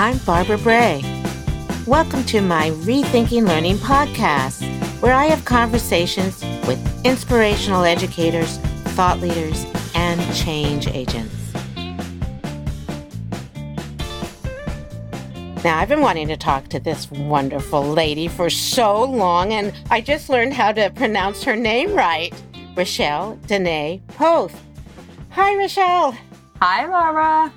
I'm Barbara Bray. Welcome to my Rethinking Learning podcast, where I have conversations with inspirational educators, thought leaders, and change agents. Now, I've been wanting to talk to this wonderful lady for so long, and I just learned how to pronounce her name right Rochelle Dene Poth. Hi, Rochelle. Hi, Laura.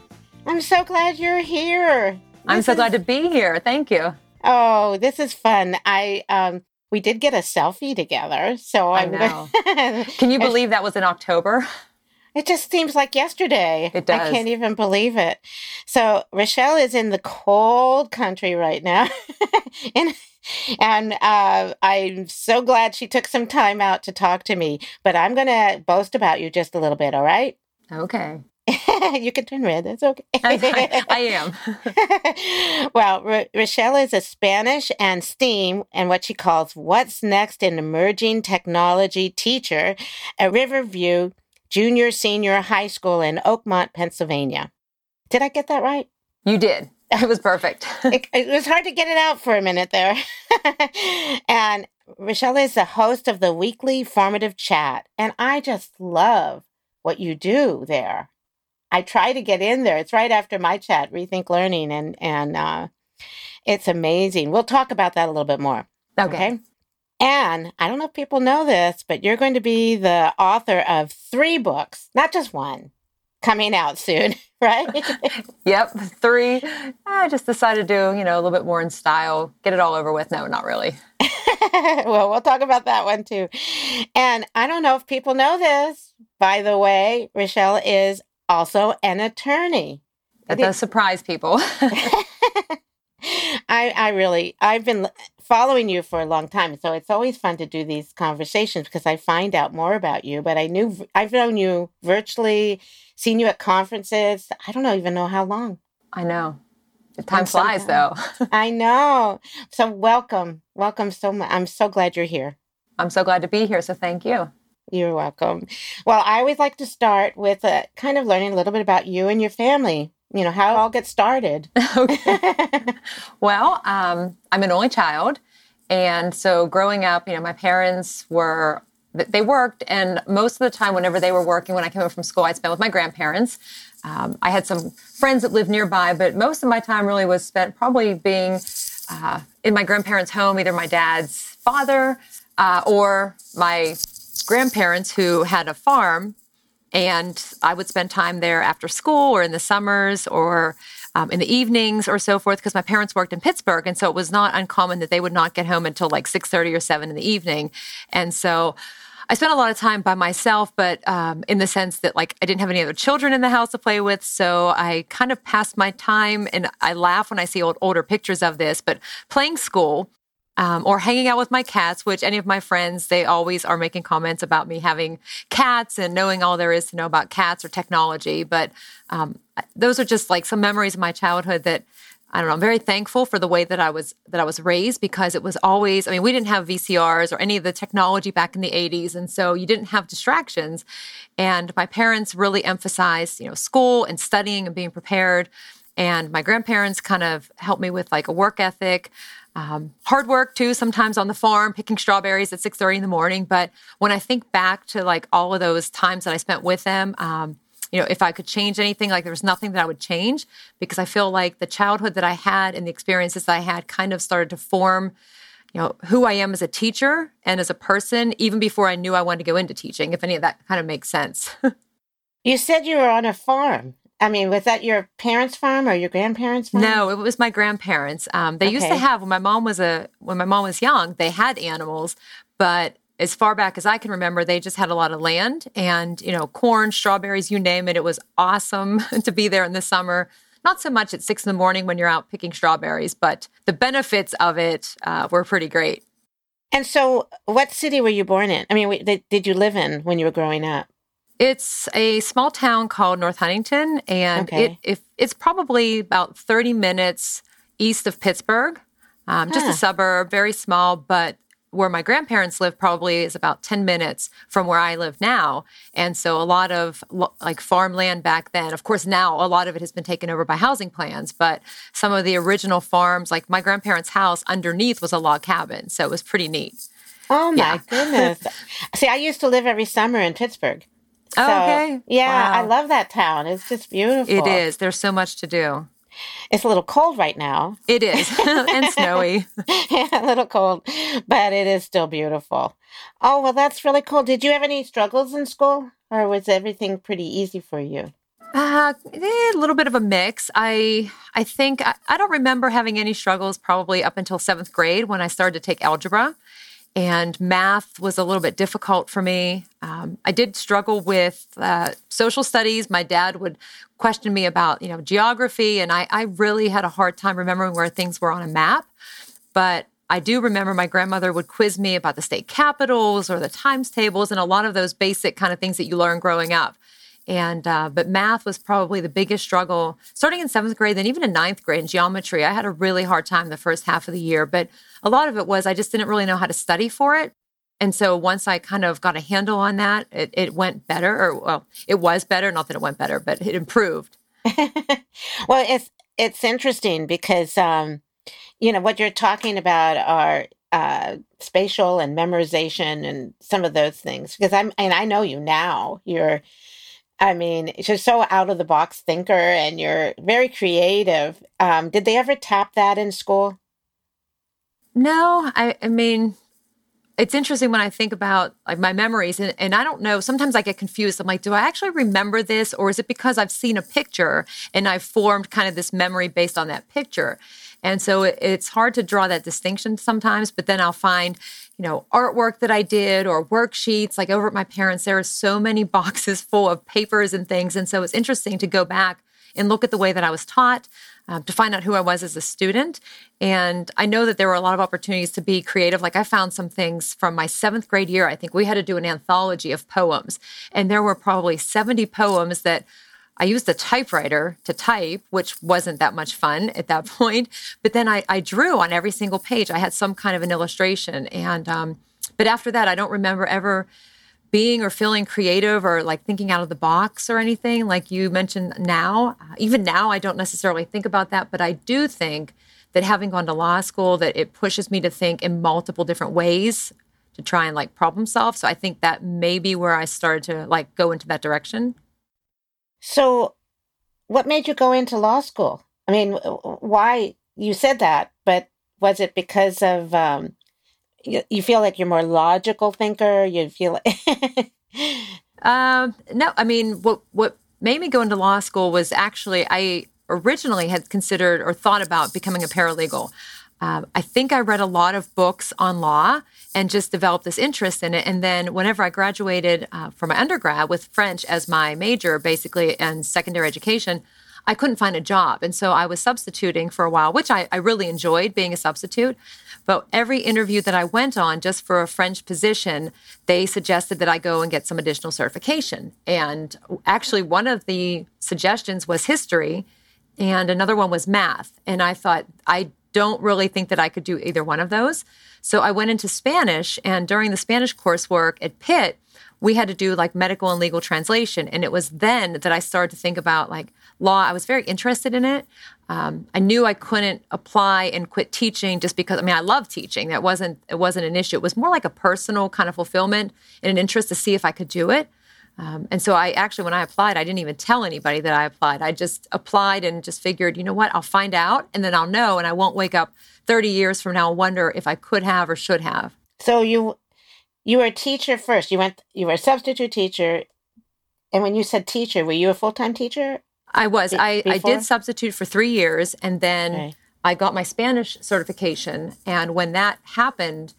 I'm so glad you're here. I'm so is- glad to be here. Thank you. Oh, this is fun. I um we did get a selfie together, so I I'm know. gonna- Can you believe that was in October? It just seems like yesterday. It does. I can't even believe it. So Rochelle is in the cold country right now, and and uh, I'm so glad she took some time out to talk to me. But I'm gonna boast about you just a little bit. All right? Okay. you can turn red. That's okay. I, I am. well, Ro- Rochelle is a Spanish and STEAM and what she calls What's Next in Emerging Technology teacher at Riverview Junior Senior High School in Oakmont, Pennsylvania. Did I get that right? You did. It was perfect. it, it was hard to get it out for a minute there. and Rochelle is the host of the weekly formative chat. And I just love what you do there. I try to get in there. It's right after my chat, Rethink Learning, and and uh, it's amazing. We'll talk about that a little bit more. Okay. And I don't know if people know this, but you're going to be the author of three books, not just one, coming out soon, right? Yep. Three. I just decided to do, you know, a little bit more in style, get it all over with. No, not really. well, we'll talk about that one too. And I don't know if people know this. By the way, Rochelle is also an attorney. That does surprise people. I, I really, I've been following you for a long time, so it's always fun to do these conversations because I find out more about you. But I knew I've known you virtually, seen you at conferences. I don't know, even know how long. I know. Time And flies, though. I know. So welcome, welcome so much. I'm so glad you're here. I'm so glad to be here. So thank you. You're welcome. Well, I always like to start with uh, kind of learning a little bit about you and your family. You know how it all gets started. okay. Well, um, I'm an only child. And so growing up, you know, my parents were, they worked. And most of the time, whenever they were working, when I came home from school, I'd spend with my grandparents. Um, I had some friends that lived nearby, but most of my time really was spent probably being uh, in my grandparents' home, either my dad's father uh, or my grandparents who had a farm and I would spend time there after school or in the summers or um, in the evenings or so forth because my parents worked in Pittsburgh, and so it was not uncommon that they would not get home until like six thirty or seven in the evening, and so. I spent a lot of time by myself, but um, in the sense that like I didn't have any other children in the house to play with, so I kind of passed my time. And I laugh when I see old, older pictures of this, but playing school um, or hanging out with my cats, which any of my friends, they always are making comments about me having cats and knowing all there is to know about cats or technology. But um, those are just like some memories of my childhood that I don't know. I'm very thankful for the way that I was that I was raised because it was always. I mean, we didn't have VCRs or any of the technology back in the 80s, and so you didn't have distractions. And my parents really emphasized, you know, school and studying and being prepared. And my grandparents kind of helped me with like a work ethic um, hard work too sometimes on the farm picking strawberries at 6.30 in the morning but when i think back to like all of those times that i spent with them um, you know if i could change anything like there was nothing that i would change because i feel like the childhood that i had and the experiences that i had kind of started to form you know who i am as a teacher and as a person even before i knew i wanted to go into teaching if any of that kind of makes sense you said you were on a farm. I mean, was that your parents' farm or your grandparents' farm? No, it was my grandparents. Um, they used to have when my mom was a when my mom was young, they had animals, but as far back as I can remember, they just had a lot of land and you know corn, strawberries, you name it. It was awesome to be there in the summer. Not so much at six in the morning when you're out picking strawberries, but the benefits of it uh, were pretty great. And so, what city were you born in? I mean, did you live in when you were growing up? It's a small town called North Huntington, and Okay. it if it's probably about thirty minutes east of Pittsburgh, um, just a suburb, very small. But where my grandparents lived probably is about 10 minutes from where I live now. And so a lot of like farmland back then, of course, now a lot of it has been taken over by housing plans, but some of the original farms, like my grandparents' house underneath was a log cabin. So it was pretty neat. Oh my yeah. goodness. See, I used to live every summer in Pittsburgh. Oh, so, oh, okay. Yeah, wow. I love that town. It's just beautiful. It is. There's so much to do. It's a little cold right now. It is, and snowy. yeah, a little cold, but it is still beautiful. Oh, well, that's really cool. Did you have any struggles in school, or was everything pretty easy for you? Uh, eh, a little bit of a mix. I I think I, I don't remember having any struggles probably up until seventh grade when I started to take algebra and math was a little bit difficult for me. Um, I did struggle with uh, social studies. My dad would question me about, you know, geography, and I, I really had a hard time remembering where things were on a map. But I do remember my grandmother would quiz me about the state capitals or the times tables and a lot of those basic kind of things that you learn growing up. And uh, but math was probably the biggest struggle starting in seventh grade, then even in ninth grade in geometry. I had a really hard time the first half of the year, but a lot of it was I just didn't really know how to study for it. And so once I kind of got a handle on that, it, it went better, or well, it was better. Not that it went better, but it improved. well, it's it's interesting because um, you know what you're talking about are uh, spatial and memorization and some of those things. Because I'm and I know you now. You're I mean, you're so out of the box thinker and you're very creative. Um, did they ever tap that in school? No, I, I mean, it's interesting when I think about like my memories, and, and I don't know. Sometimes I get confused. I'm like, do I actually remember this, or is it because I've seen a picture and I've formed kind of this memory based on that picture? And so it, it's hard to draw that distinction sometimes. But then I'll find you know, artwork that I did or worksheets. Like over at my parents, there are so many boxes full of papers and things. And so it's interesting to go back and look at the way that I was taught, uh, to find out who I was as a student. And I know that there were a lot of opportunities to be creative. Like I found some things from my seventh grade year. I think we had to do an anthology of poems. And there were probably 70 poems that I used a typewriter to type, which wasn't that much fun at that point. But then I, I drew on every single page. I had some kind of an illustration. And, um, but after that, I don't remember ever being or feeling creative or like thinking out of the box or anything like you mentioned now. Even now, I don't necessarily think about that, but I do think that having gone to law school, that it pushes me to think in multiple different ways to try and like problem solve. So I think that may be where I started to like go into that direction. So, what made you go into law school? I mean, why you said that, but was it because of um, you, you feel like you're more logical thinker? You feel like um, no. I mean, what what made me go into law school was actually I originally had considered or thought about becoming a paralegal. Um, I think I read a lot of books on law and just developed this interest in it. And then, whenever I graduated uh, from my undergrad with French as my major, basically, and secondary education, I couldn't find a job. And so I was substituting for a while, which I, I really enjoyed being a substitute. But every interview that I went on just for a French position, they suggested that I go and get some additional certification. And actually, one of the suggestions was history, and another one was math. And I thought, I don't really think that I could do either one of those. So I went into Spanish, and during the Spanish coursework at Pitt, we had to do like medical and legal translation. And it was then that I started to think about like law. I was very interested in it. Um, I knew I couldn't apply and quit teaching just because. I mean, I love teaching. That wasn't it wasn't an issue. It was more like a personal kind of fulfillment and an interest to see if I could do it. Um, and so I actually, when I applied, I didn't even tell anybody that I applied. I just applied and just figured, you know what, I'll find out and then I'll know, and I won't wake up 30 years from now and wonder if I could have or should have. So you you were a teacher first. You went you were a substitute teacher, and when you said teacher, were you a full time teacher? I was. I, I did substitute for three years, and then okay. I got my Spanish certification. And when that happened,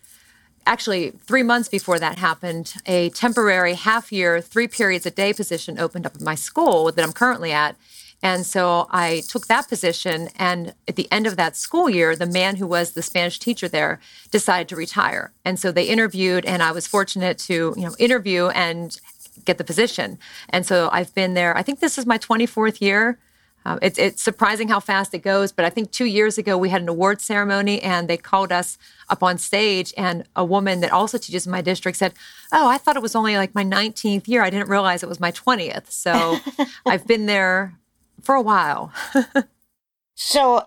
actually three months before that happened, a temporary half year, three periods a day position opened up at my school that I'm currently at. And so I took that position. And at the end of that school year, the man who was the Spanish teacher there decided to retire. And so they interviewed, and I was fortunate to, you know, interview and get the position. And so I've been there, I think this is my 24th year. um, it's, it's surprising how fast it goes. But I think two years ago we had an award ceremony and they called us up on stage. And a woman that also teaches in my district said, Oh, I thought it was only like my 19th year. I didn't realize it was my 20th. So I've been there for a while. so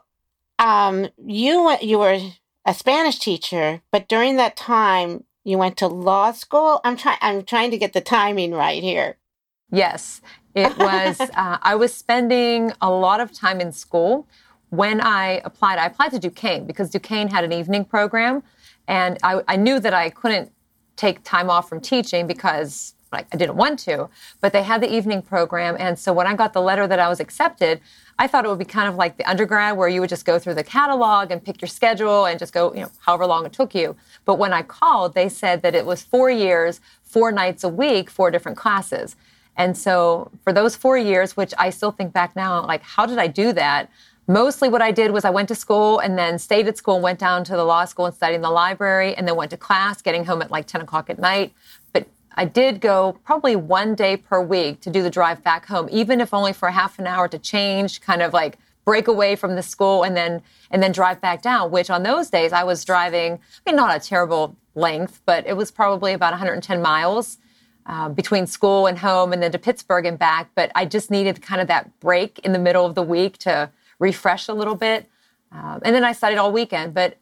um, you, you were a Spanish teacher, but during that time, you went to law school. I'm trying. I'm trying to get the timing right here. Yes, it was. uh, I was spending a lot of time in school when I applied. I applied to Duquesne because Duquesne had an evening program, and I, I knew that I couldn't take time off from teaching because like I didn't want to. But they had the evening program, and so when I got the letter that I was accepted, I thought it would be kind of like the undergrad where you would just go through the catalog and pick your schedule and just go, you know, however long it took you. But when I called, they said that it was four years, four nights a week, four different classes. And so for those four years, which I still think back now, like, how did I do that? Mostly what I did was I went to school and then stayed at school and went down to the law school and studied in the library and then went to class, getting home at like 10 o'clock at night. I did go probably one day per week to do the drive back home, even if only for half an hour to change, kind of like break away from the school and then and then drive back down. Which on those days I was driving, I mean, not a terrible length, but it was probably about 110 miles. Uh, between school and home and then to Pittsburgh and back. But I just needed kind of that break in the middle of the week to refresh a little bit. Um, and then I studied all weekend. But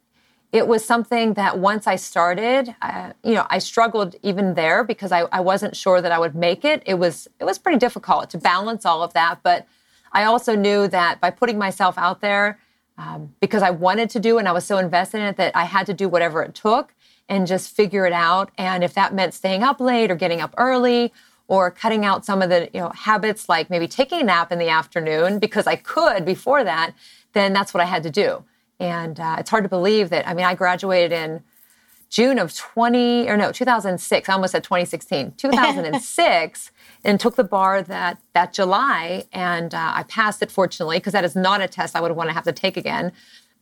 it was something that once I started, uh, you know, I struggled even there because I, I wasn't sure that I would make it. It was it was pretty difficult to balance all of that, but I also knew that by putting myself out there, um, because I wanted to do and I was so invested in it that I had to do whatever it took and just figure it out. And if that meant staying up late or getting up early or cutting out some of the you know habits like maybe taking a nap in the afternoon because I could before that, then that's what I had to do. And uh, it's hard to believe that, I mean, I graduated in June of 20, or no, 2006. I almost said 2016. 2006, and took the bar that, that July. And uh, I passed it, fortunately, because that is not a test I would want to have to take again.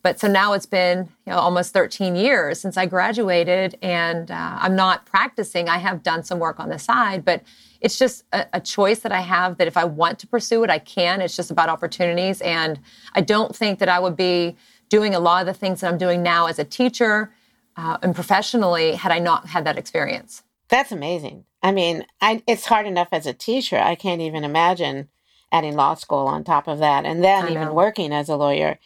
But so now it's been you know, almost 13 years since I graduated, and uh, I'm not practicing. I have done some work on the side, but it's just a, a, choice that I have that if I want to pursue it, I can. It's just about opportunities. And I don't think that I would be doing a lot of the things that I'm doing now as a teacher uh, and professionally had I not had that experience. That's amazing. I mean, I, it's hard enough as a teacher. I can't even imagine adding law school on top of that and then even working as a lawyer.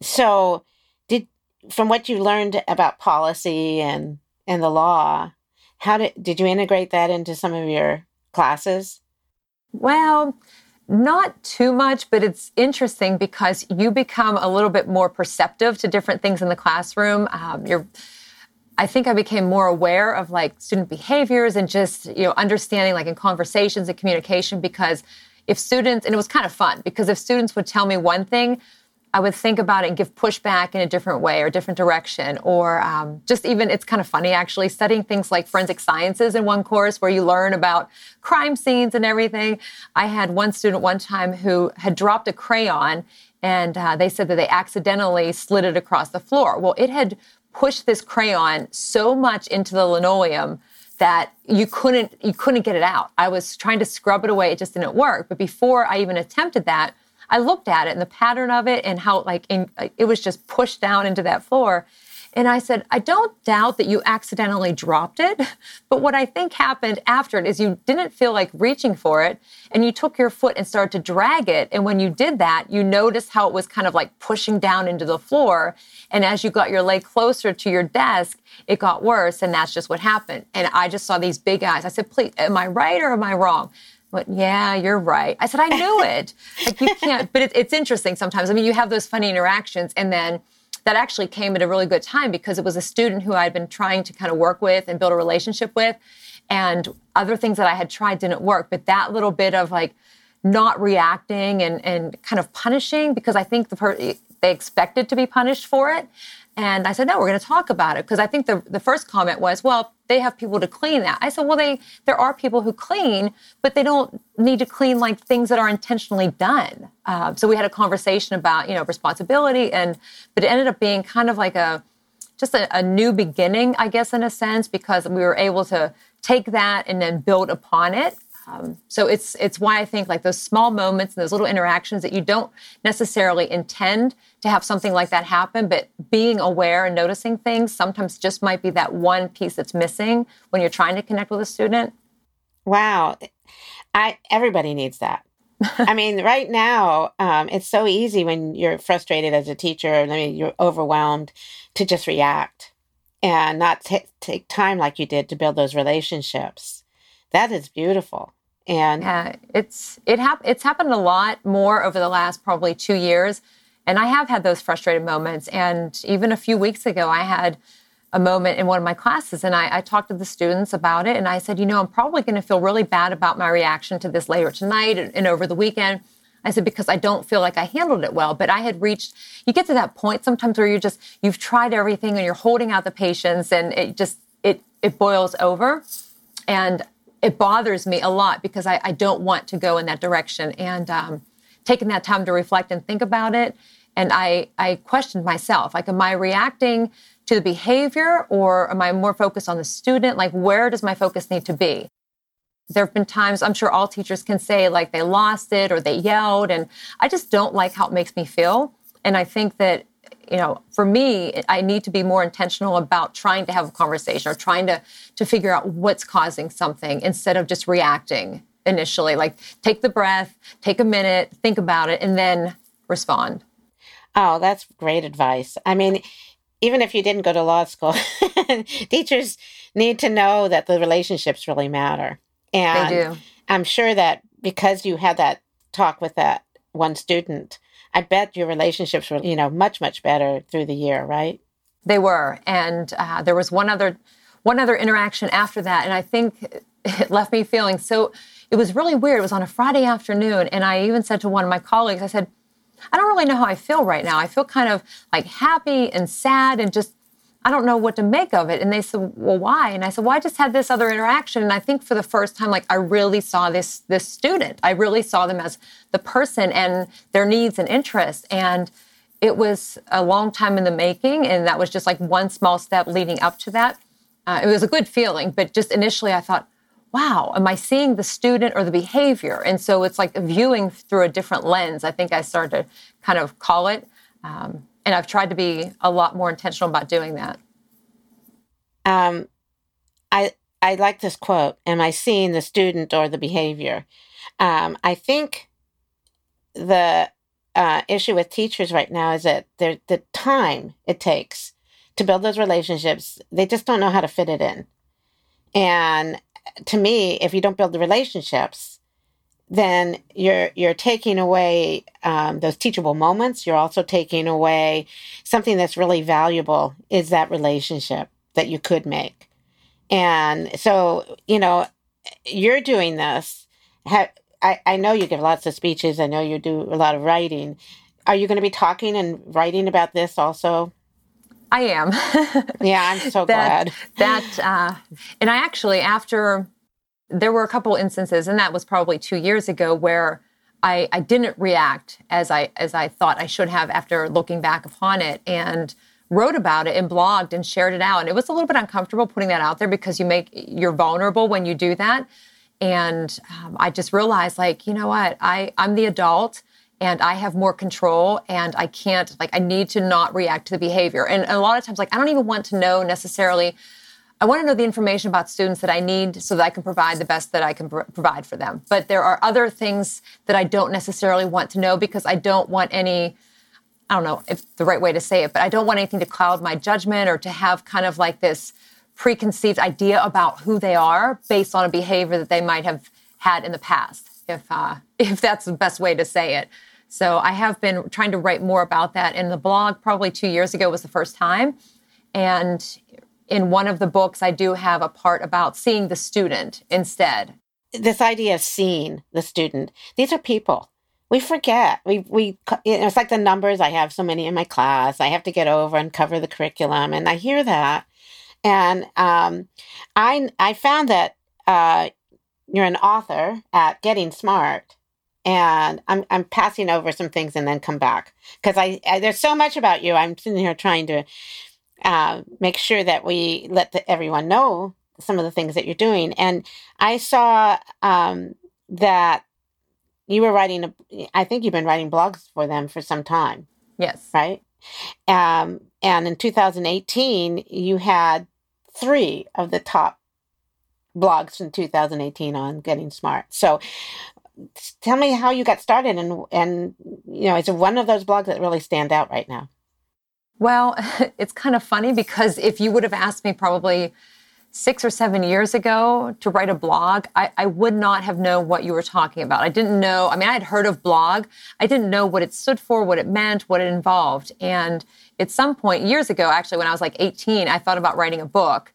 So, did from what you learned about policy and and the law, how did did you integrate that into some of your classes? Well, not too much, but it's interesting because you become a little bit more perceptive to different things in the classroom. Um, you're, I think I became more aware of like student behaviors and just you know understanding like in conversations and communication because if students and it was kind of fun because if students would tell me one thing I would think about it and give pushback in a different way or different direction. Or um, just even, it's kind of funny actually, studying things like forensic sciences in one course where you learn about crime scenes and everything. I had one student one time who had dropped a crayon and uh, they said that they accidentally slid it across the floor. Well, it had pushed this crayon so much into the linoleum that you couldn't you couldn't get it out. I was trying to scrub it away, it just didn't work. But before I even attempted that, I looked at it and the pattern of it and how like in, it was just pushed down into that floor. And I said, I don't doubt that you accidentally dropped it, but what I think happened after it is you didn't feel like reaching for it and you took your foot and started to drag it. And when you did that, you noticed how it was kind of like pushing down into the floor. And as you got your leg closer to your desk, it got worse. And that's just what happened. And I just saw these big eyes. I said, please, am I right or am I wrong? But yeah, you're right. I said, I knew it. like you can't, but it, it's interesting sometimes. I mean, you have those funny interactions and then that actually came at a really good time because it was a student who I'd been trying to kind of work with and build a relationship with. And other things that I had tried didn't work. But that little bit of like not reacting and, and kind of punishing because I think the per- they expected to be punished for it. And I said, no, we're going to talk about it. Because I think the, the first comment was, well, they have people to clean that. I said, well, they there are people who clean, but they don't need to clean like things that are intentionally done. Uh, so we had a conversation about, you know, responsibility. And, but it ended up being kind of like a, just a, a new beginning, I guess, in a sense, because we were able to take that and then build upon it. Um, so it's it's why I think like those small moments and those little interactions that you don't necessarily intend to have something like that happen, but being aware and noticing things sometimes just might be that one piece that's missing when you're trying to connect with a student. Wow, I everybody needs that. I mean, right now, um, it's so easy when you're frustrated as a teacher, I mean, you're overwhelmed to just react and not t- take time like you did to build those relationships. That is beautiful. And yeah, it's it hap- it's happened a lot more over the last probably two years, and I have had those frustrated moments. And even a few weeks ago, I had a moment in one of my classes, and I, I talked to the students about it, and I said, you know, I'm probably going to feel really bad about my reaction to this later tonight and, and over the weekend. I said, because I don't feel like I handled it well. But I had reached, you get to that point sometimes where you just, you've tried everything and you're holding out the patience and it just, it, it boils over. And it bothers me a lot because I, I don't want to go in that direction. And um, taking that time to reflect and think about it. And I, I questioned myself, like, am I reacting to the behavior or am I more focused on the student? Like, where does my focus need to be? There have been times, I'm sure all teachers can say, like, they lost it or they yelled. And I just don't like how it makes me feel. And I think that you know, for me, I need to be more intentional about trying to have a conversation or trying to to figure out what's causing something instead of just reacting initially. Like take the breath, take a minute, think about it, and then respond. Oh, that's great advice. I mean, even if you didn't go to law school, teachers need to know that the relationships really matter. And they do. I'm sure that because you had that talk with that one student, I bet your relationships were, you know, much much better through the year, right? They were, and uh, there was one other one other interaction after that, and I think it left me feeling so. It was really weird. It was on a Friday afternoon, and I even said to one of my colleagues, I said, "I don't really know how I feel right now. I feel kind of like happy and sad, and just I don't know what to make of it. And they said, well, why? And I said, well, I just had this other interaction. And I think for the first time, like I really saw this, this student. I really saw them as the person and their needs and interests. And it was a long time in the making. And that was just like one small step leading up to that. Uh, it was a good feeling. But just initially, I thought, wow, am I seeing the student or the behavior? And so it's like viewing through a different lens. I think I started to kind of call it. Um, and I've tried to be a lot more intentional about doing that. Um, I I like this quote. Am I seeing the student or the behavior? Um, I think the uh, issue with teachers right now is that the time it takes to build those relationships, they just don't know how to fit it in. And to me, if you don't build the relationships, then you're you're taking away um, those teachable moments. You're also taking away something that's really valuable is that relationship that you could make. And so, you know, you're doing this. I, I know you give lots of speeches. I know you do a lot of writing. Are you going to be talking and writing about this also? I am. yeah, I'm so that, glad. That, uh, and I actually, after there were a couple instances, and that was probably two years ago, where I, I didn't react as I as I thought I should have after looking back upon it, and wrote about it and blogged and shared it out. And it was a little bit uncomfortable putting that out there because you make you're vulnerable when you do that. And um, I just realized, like, you know what, I I'm the adult and I have more control and I can't like I need to not react to the behavior. And a lot of times, like, I don't even want to know necessarily I want to know the information about students that I need so that I can provide the best that I can pr- provide for them. But there are other things that I don't necessarily want to know because I don't want any, I don't know if the right way to say it, but I don't want anything to cloud my judgment or to have kind of like this preconceived idea about who they are based on a behavior that they might have had in the past, if, uh, if that's the best way to say it. So I have been trying to write more about that. In the blog, probably two years ago was the first time. And in one of the books, I do have a part about seeing the student instead. This idea of seeing the student, these are people. We forget. We, we, it's like the numbers. I have so many in my class. I have to get over and cover the curriculum. And I hear that. And um, I, I found that uh, you're an author at Getting Smart. And I'm, I'm passing over some things and then come back because I, I there's so much about you. I'm sitting here trying to uh, make sure that we let the, everyone know some of the things that you're doing. And I saw um, that you were writing, a, I think you've been writing blogs for them for some time. Yes. Right. Um, and in 2018, you had three of the top blogs in 2018 on getting smart. So tell me how you got started and, and, you know, is it one of those blogs that really stand out right now? Well, it's kind of funny because if you would have asked me probably six or seven years ago to write a blog, I, I, would not have known what you were talking about. I didn't know, I mean, I had heard of blog. I didn't know what it stood for, what it meant, what it involved. And at some point, years ago, actually, when I was like 18, I thought about writing a book.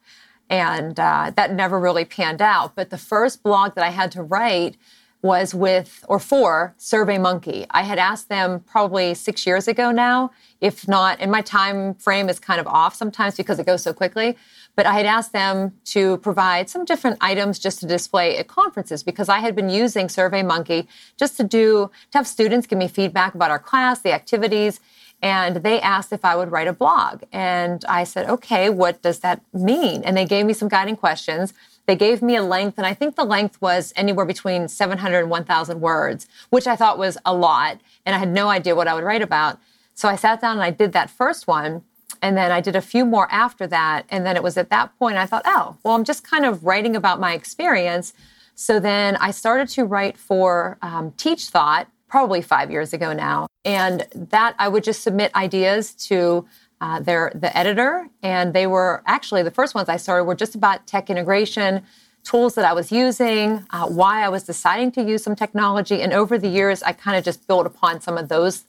And uh, that never really panned out. But the first blog that I had to write was with or for SurveyMonkey. I had asked them probably six years ago now, if not, and my time frame is kind of off sometimes because it goes so quickly. But I had asked them to provide some different items just to display at conferences because I had been using SurveyMonkey just to do, to have students give me feedback about our class, the activities. And they asked if I would write a blog. And I said, okay, what does that mean? And they gave me some guiding questions. They gave me a length, and I think the length was anywhere between 700 and 1,000 words, which I thought was a lot. And I had no idea what I would write about. So I sat down and I did that first one. And then I did a few more after that. And then it was at that point I thought, oh, well, I'm just kind of writing about my experience. So then I started to write for um, Teach Thought probably five years ago now. And that I would just submit ideas to uh, their the editor, and they were actually the first ones I started were just about tech integration, tools that I was using, uh, why I was deciding to use some technology, and over the years I kind of just built upon some of those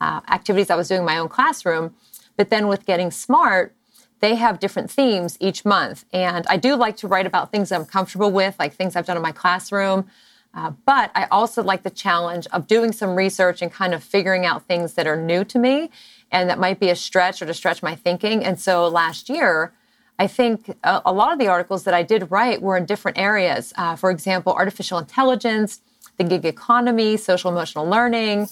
uh, activities I was doing in my own classroom. But then with getting smart, they have different themes each month. And I do like to write about things I'm comfortable with, like things I've done in my classroom. Uh, but I also like the challenge of doing some research and kind of figuring out things that are new to me and that might be a stretch or to stretch my thinking. And so last year, I think a, a lot of the articles that I did write were in different areas. Uh, for example, artificial intelligence, the gig economy, social emotional learning,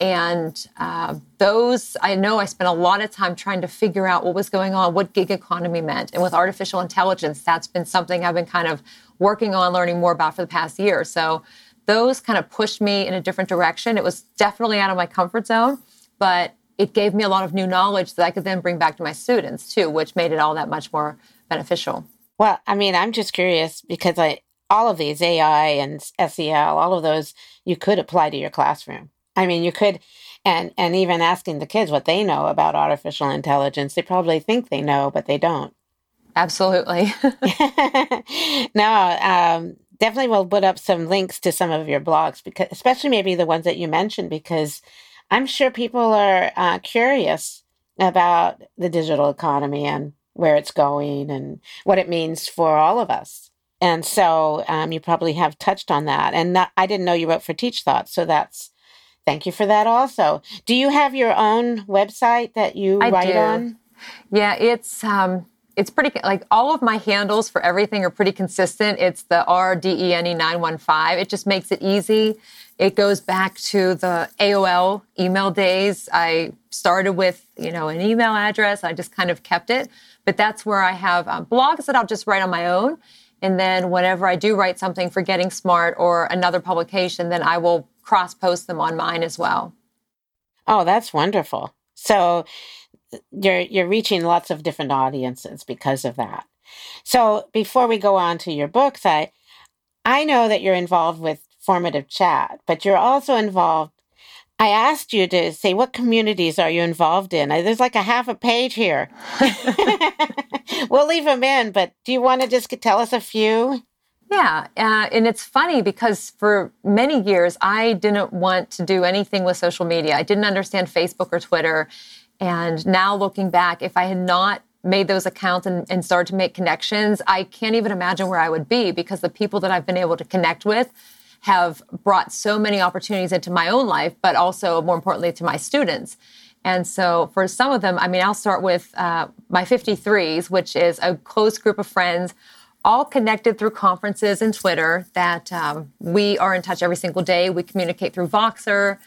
and uh, those, I know I spent a lot of time trying to figure out what was going on, what gig economy meant. And with artificial intelligence, that's been something I've been kind of working on learning more about for the past year. So those kind of pushed me in a different direction. It was definitely out of my comfort zone, but it gave me a lot of new knowledge that I could then bring back to my students too, which made it all that much more beneficial. Well, I mean, I'm just curious because I all of these AI and SEL, all of those you could apply to your classroom. I mean, you could, and and even asking the kids what they know about artificial intelligence, they probably think they know, but they don't. Absolutely. no, um, definitely we'll put up some links to some of your blogs because, especially maybe the ones that you mentioned, because I'm sure people are uh, curious about the digital economy and where it's going and what it means for all of us. And so um, you probably have touched on that. And not, I didn't know you wrote for Teach Thought, so that's Thank you for that also. Do you have your own website that you I write do. on? Yeah, it's um it's pretty like all of my handles for everything are pretty consistent. It's the RDENE 915. It just makes it easy. It goes back to the AOL email days. I started with, you know, an email address. I just kind of kept it. But that's where I have um, blogs that I'll just write on my own. And then whenever I do write something for Getting Smart or another publication, then I will cross post them on mine as well. Oh, that's wonderful. So you're you're reaching lots of different audiences because of that. So before we go on to your books, I I know that you're involved with formative chat, but you're also involved I asked you to say what communities are you involved in. There's like a half a page here. we'll leave them in, but do you want to just tell us a few? Yeah, uh, and it's funny because for many years I didn't want to do anything with social media. I didn't understand Facebook or Twitter. And now looking back, if I had not made those accounts and, and started to make connections, I can't even imagine where I would be because the people that I've been able to connect with have brought so many opportunities into my own life, but also more importantly to my students. And so for some of them, I mean, I'll start with uh, my 53s, which is a close group of friends all connected through conferences and Twitter that um, we are in touch every single day. We communicate through Voxer.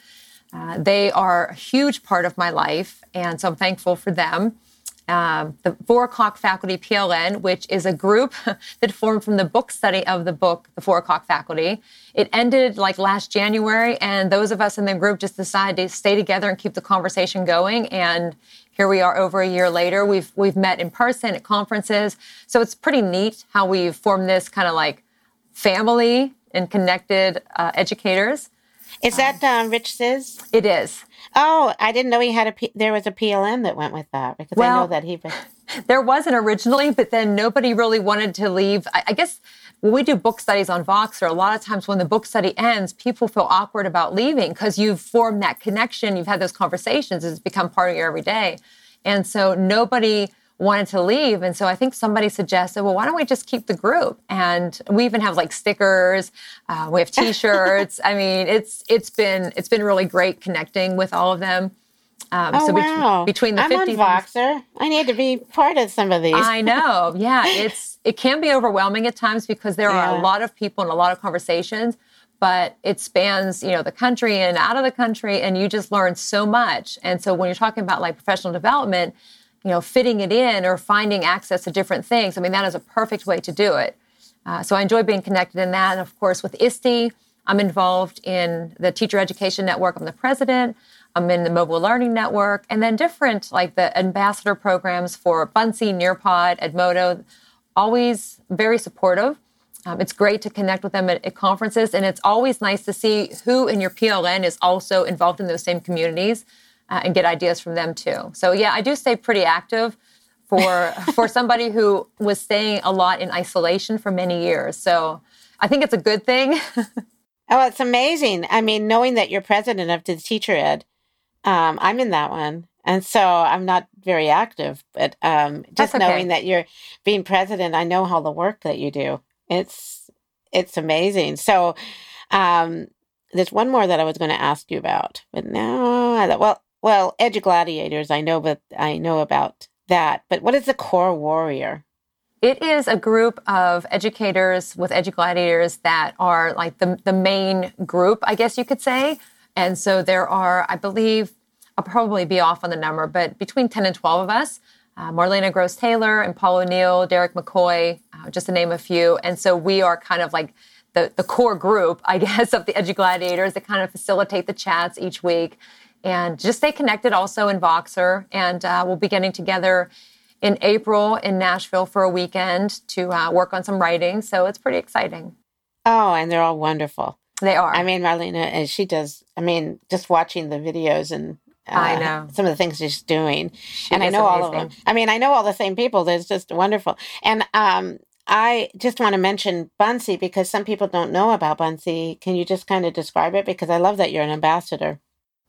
Uh, they are a huge part of my life, and so I'm thankful for them. um, the Four O'Clock Faculty PLN, which is a group that formed from the book study of the book, The Four O'Clock Faculty. It ended like last January, and those of us in the group just decided to stay together and keep the conversation going. And here we are over a year later. We've we've met in person at conferences, so it's pretty neat how we've formed this kind of like family and connected uh, educators. Is that um, Rich Czyz? It is. Oh, I didn't know he had a. P- there was a PLN that went with that because well, I know that he. There wasn't originally, but then nobody really wanted to leave. I, I guess when we do book studies on Voxer, a lot of times when the book study ends, people feel awkward about leaving because you've formed that connection, you've had those conversations, it's become part of your everyday. And so nobody wanted to leave. And so I think somebody suggested, well, why don't we just keep the group? And we even have like stickers, uh, we have T-shirts. I mean, it's it's been it's been really great connecting with all of them. Um, oh, so wow. Between the I'm 50 on Voxer. I need to be part of some of these. I know. Yeah, it's it can be overwhelming at times because there yeah. are a lot of people and a lot of conversations but it spans you know the country and out of the country and you just learn so much and so when you're talking about like professional development you know, fitting it in or finding access to different things. I mean, that is a perfect way to do it. Uh, so I enjoy being connected in that. And of course, with ISTE, I'm involved in the Teacher Education Network. I'm the president. I'm in the Mobile Learning Network, and then different like the ambassador programs for Buncee, Nearpod, Edmodo. Always very supportive. Um, it's great to connect with them at, at, conferences, and it's always nice to see who in your PLN is also involved in those same communities uh, and get ideas from them too. So yeah, I do stay pretty active for for somebody who was staying a lot in isolation for many years. So I think it's a good thing. oh, it's amazing. I mean, knowing that you're president of the teacher ed, um, I'm in that one. And so I'm not very active, but um, just okay. knowing that you're being president, I know all the work that you do. It's it's amazing. So um, there's one more that I was going to ask you about, but now I thought, well, well, Edugladiators, I know, but I know about that. But what is the Core Warrior? It is a group of educators with Edugladiators that are like the, the main group, I guess you could say. And so there are, I believe, I'll probably be off on the number, but between 10 and 12 of us. Uh, Marlena Gross Taylor and Paul O'Neill, Derek McCoy, uh, just to name a few. And so we are kind of like the, the core group, I guess, of the Edugladiators that kind of facilitate the chats each week and just stay connected also in Voxer. And uh, we'll be getting together in April in Nashville for a weekend to uh, work on some writing. So it's pretty exciting. Oh, and they're all wonderful. They are. I mean, Marlena, and she does, I mean, just watching the videos and uh, I know some of the things she's doing, she and I know amazing. all of them. I mean, I know all the same people. It's just wonderful. And um, I just want to mention Buncee because some people don't know about Buncee. Can you just kind of describe it? Because I love that you're an ambassador.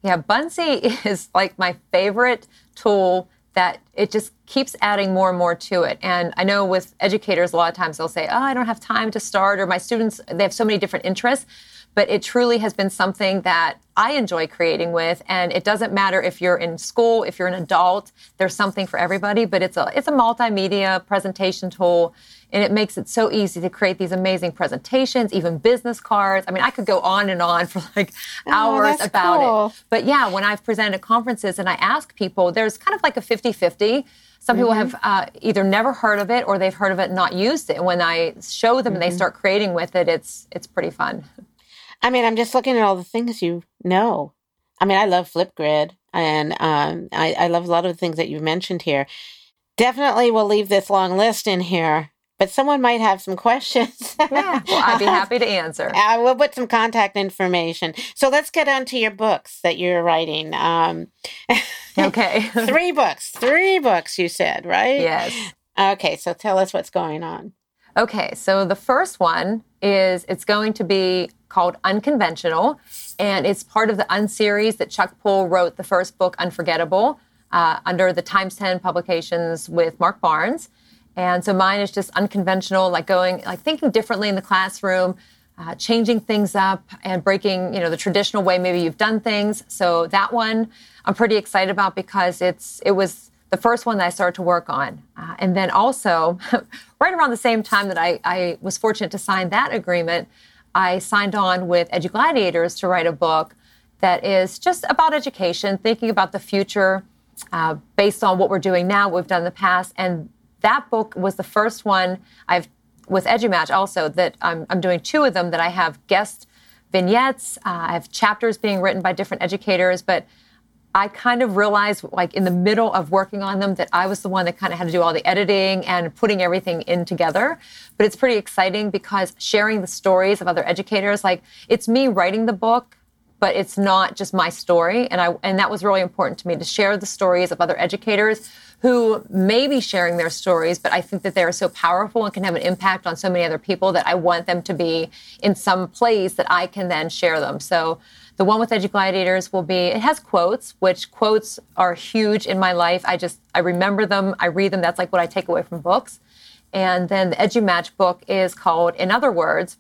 Yeah, Buncee is like my favorite tool that it just keeps adding more and more to it. And I know with educators, a lot of times they'll say, Oh, I don't have time to start, or my students, they have so many different interests. But it truly has been something that I enjoy creating with. And it doesn't matter if you're in school, if you're an adult, there's something for everybody. But it's a, it's a multimedia presentation tool and it makes it so easy to create these amazing presentations, even business cards. I mean, I could go on and on for like oh, hours about cool. it. But yeah, when I've presented at conferences and I ask people, there's kind of like a 50 50. Some mm-hmm. people have uh, either never heard of it or they've heard of it and not used it. And when I show them mm-hmm. and they mm-hmm. start creating with it, it's it's pretty fun. I mean, I'm just looking at all the things you know. I mean, I love Flipgrid and um, I, I love a lot of the things that you've mentioned here. Definitely we'll leave this long list in here but someone might have some questions. yeah, well, I'd be happy to answer. I will put some contact information. So let's get on to your books that you're writing. Um, okay. three books. Three books, you said, right? Yes. Okay, so tell us what's going on. Okay, so the first one is it's going to be called Unconventional, and it's part of the Unseries that Chuck Poole wrote the first book, Unforgettable, uh, under the Times 10 publications with Mark Barnes. And so mine is just unconventional, like going, like thinking differently in the classroom, uh, changing things up and breaking, you know, the traditional way maybe you've done things. So that one I'm pretty excited about because it's it was the first one that I started to work on. Uh, and then also, right around the same time that I, I was fortunate to sign that agreement, I signed on with Edugladiators to write a book that is just about education, thinking about the future uh, based on what we're doing now, what we've done in the past. And that book was the first one I've with EduMatch also that I'm, I'm doing two of them that I have guest vignettes. Uh, I have chapters being written by different educators, but I kind of realized, like in the middle of working on them, that I was the one that kind of had to do all the editing and putting everything in together. But it's pretty exciting because sharing the stories of other educators, like it's me writing the book, but it's not just my story. And I and that was really important to me to share the stories of other educators who may be sharing their stories, but I think that they're so powerful and can have an impact on so many other people that I want them to be in some place that I can then share them. So the one with EduGladiators will be, it has quotes, which quotes are huge in my life. I just, I remember them, I read them. That's like what I take away from books. And then the EduMatch book is called In Other Words,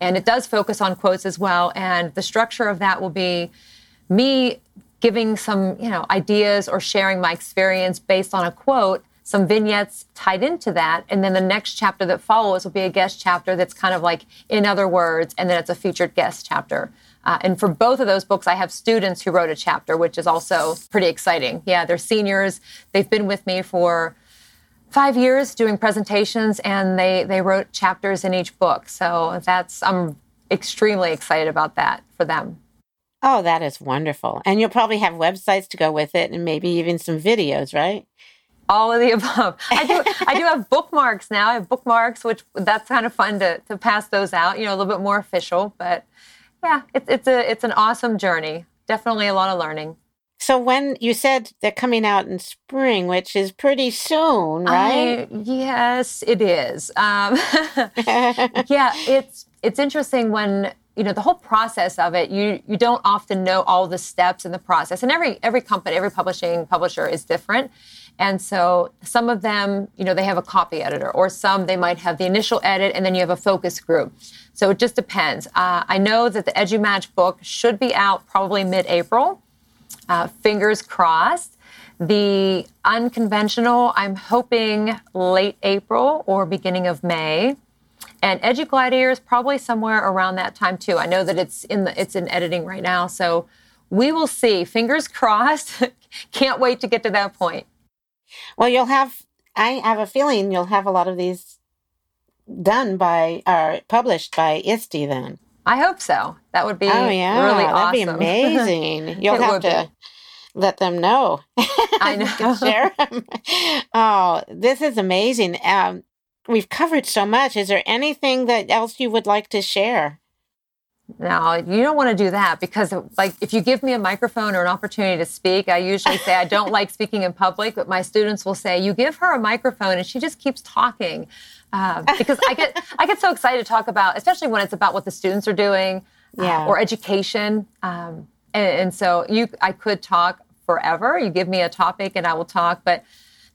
and it does focus on quotes as well. And the structure of that will be me giving some, you know, ideas or sharing my experience based on a quote, some vignettes tied into that, and then the next chapter that follows will be a guest chapter that's kind of like in other words, and then it's a featured guest chapter. Uh, and for both of those books, I have students who wrote a chapter, which is also pretty exciting. Yeah, they're seniors. They've been with me for five years doing presentations, and they they wrote chapters in each book. So that's I'm extremely excited about that for them. Oh, that is wonderful. And you'll probably have websites to go with it and maybe even some videos, right? All of the above. I do I do have bookmarks now. I have bookmarks, which that's kind of fun to, to pass those out, you know, a little bit more official. But yeah, it's it's a it's an awesome journey. Definitely a lot of learning. So when you said they're coming out in spring, which is pretty soon, right? I, yes, it is. Um, yeah, it's it's interesting when you know the whole process of it you you don't often know all the steps in the process and every every company every publishing publisher is different and so some of them you know they have a copy editor or some they might have the initial edit and then you have a focus group so it just depends uh, i know that the edumatch book should be out probably mid-april uh, fingers crossed the unconventional i'm hoping late april or beginning of may and EduGladiator is probably somewhere around that time too. I know that it's in the it's in editing right now, so we will see. Fingers crossed. Can't wait to get to that point. Well, you'll have. I have a feeling you'll have a lot of these done by or published by ISTE then. I hope so. That would be oh yeah, really that'd awesome. be amazing. You'll have to. Be let them know. I know. share them. Oh, this is amazing. Um, we've covered so much. Is there anything that else you would like to share? No, you don't want to do that because, like, if you give me a microphone or an opportunity to speak, I usually say I don't like speaking in public, but my students will say, "You give her a microphone and she just keeps talking," uh, because I get I get so excited to talk about, especially when it's about what the students are doing, uh, yeah. uh, or education. Um, and, and so you, I could talk forever. You give me a topic and I will talk, but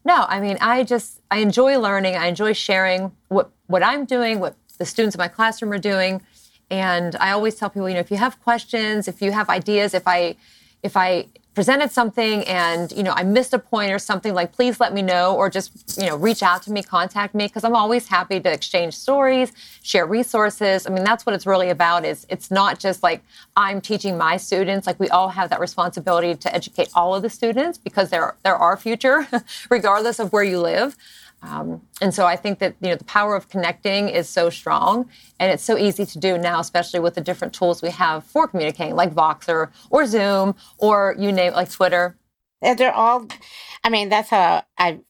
no, I mean, I just I enjoy learning. I enjoy sharing what what I'm doing, what the students in my classroom are doing, and I always tell people, you know, if you have questions, if you have ideas, if I if I presented something and you know i missed a point or something like please let me know or just you know reach out to me contact me because i'm always happy to exchange stories share resources. I mean that's what it's really about is it's not just like i'm teaching my students. Like we all have that responsibility to educate all of the students because they're they're our future regardless of where you live um, and so I think that you know the power of connecting is so strong, and it's so easy to do now, especially with the different tools we have for communicating, like Voxer or Zoom or you name like Twitter. They're all, I mean, that's how I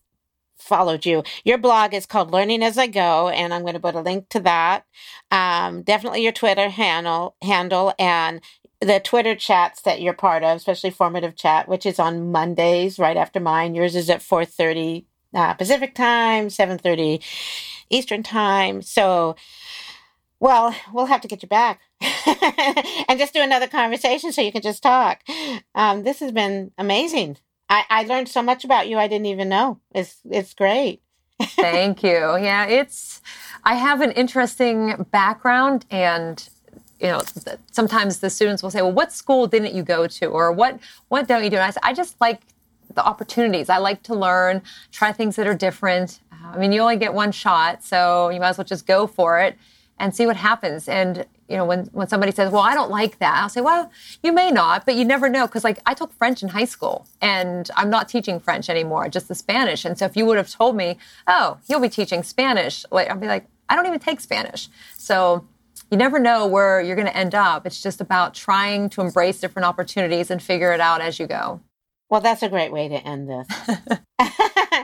followed you. Your blog is called Learning as I Go, and I'm going to put a link to that. Um, definitely your Twitter handle handle and the Twitter chats that you're part of, especially formative chat, which is on Mondays right after mine. Yours is at 4:30 uh, Pacific time, 7.30 Eastern time. So, well, we'll have to get you back and just do another conversation so you can just talk. Um, this has been amazing. I, I learned so much about you I didn't even know. It's it's great. Thank you. Yeah, it's I have an interesting background and you know sometimes the students will say well what school didn't you go to or what what don't you do and i say i just like the opportunities. I like to learn, try things that are different. Uh, I mean, you only get one shot, so you might as well just go for it. and see what happens. And you know, when when somebody says, "Well, I don't like that," I'll say, "Well, you may not, but you never know." Because like I took French in high school, and I'm not teaching French anymore, just the Spanish. And so if you would have told me, "Oh, you'll be teaching Spanish," like I'll be like, "I don't even take Spanish." So you never know where you're going to end up. It's just about trying to embrace different opportunities and figure it out as you go. Well, that's a great way to end this.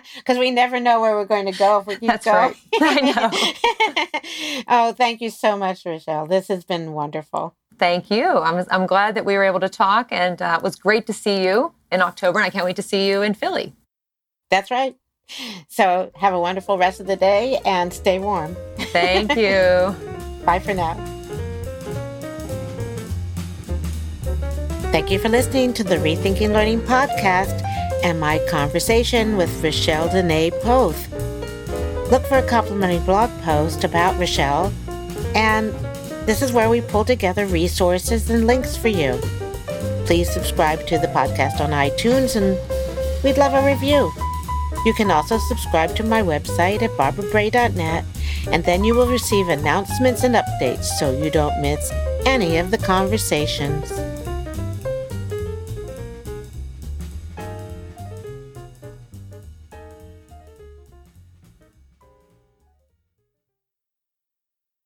Because we never know where we're going to go if we keep that's going. Right. I know. oh, thank you so much, Rachelle. This has been wonderful. Thank you. I'm, I'm glad that we were able to talk, and uh, it was great to see you in October, and I can't wait to see you in Philly. That's right. So have a wonderful rest of the day and stay warm. Thank you. Bye for now. Thank you for listening to the Rethinking Learning podcast and my conversation with Rachelle Dene Poth. Look for a complimentary blog post about Rochelle, and this is where we pull together resources and links for you. Please subscribe to the podcast on iTunes, and we'd love a review. You can also subscribe to my website at barbarabray.net, and then you will receive announcements and updates so you don't miss any of the conversations.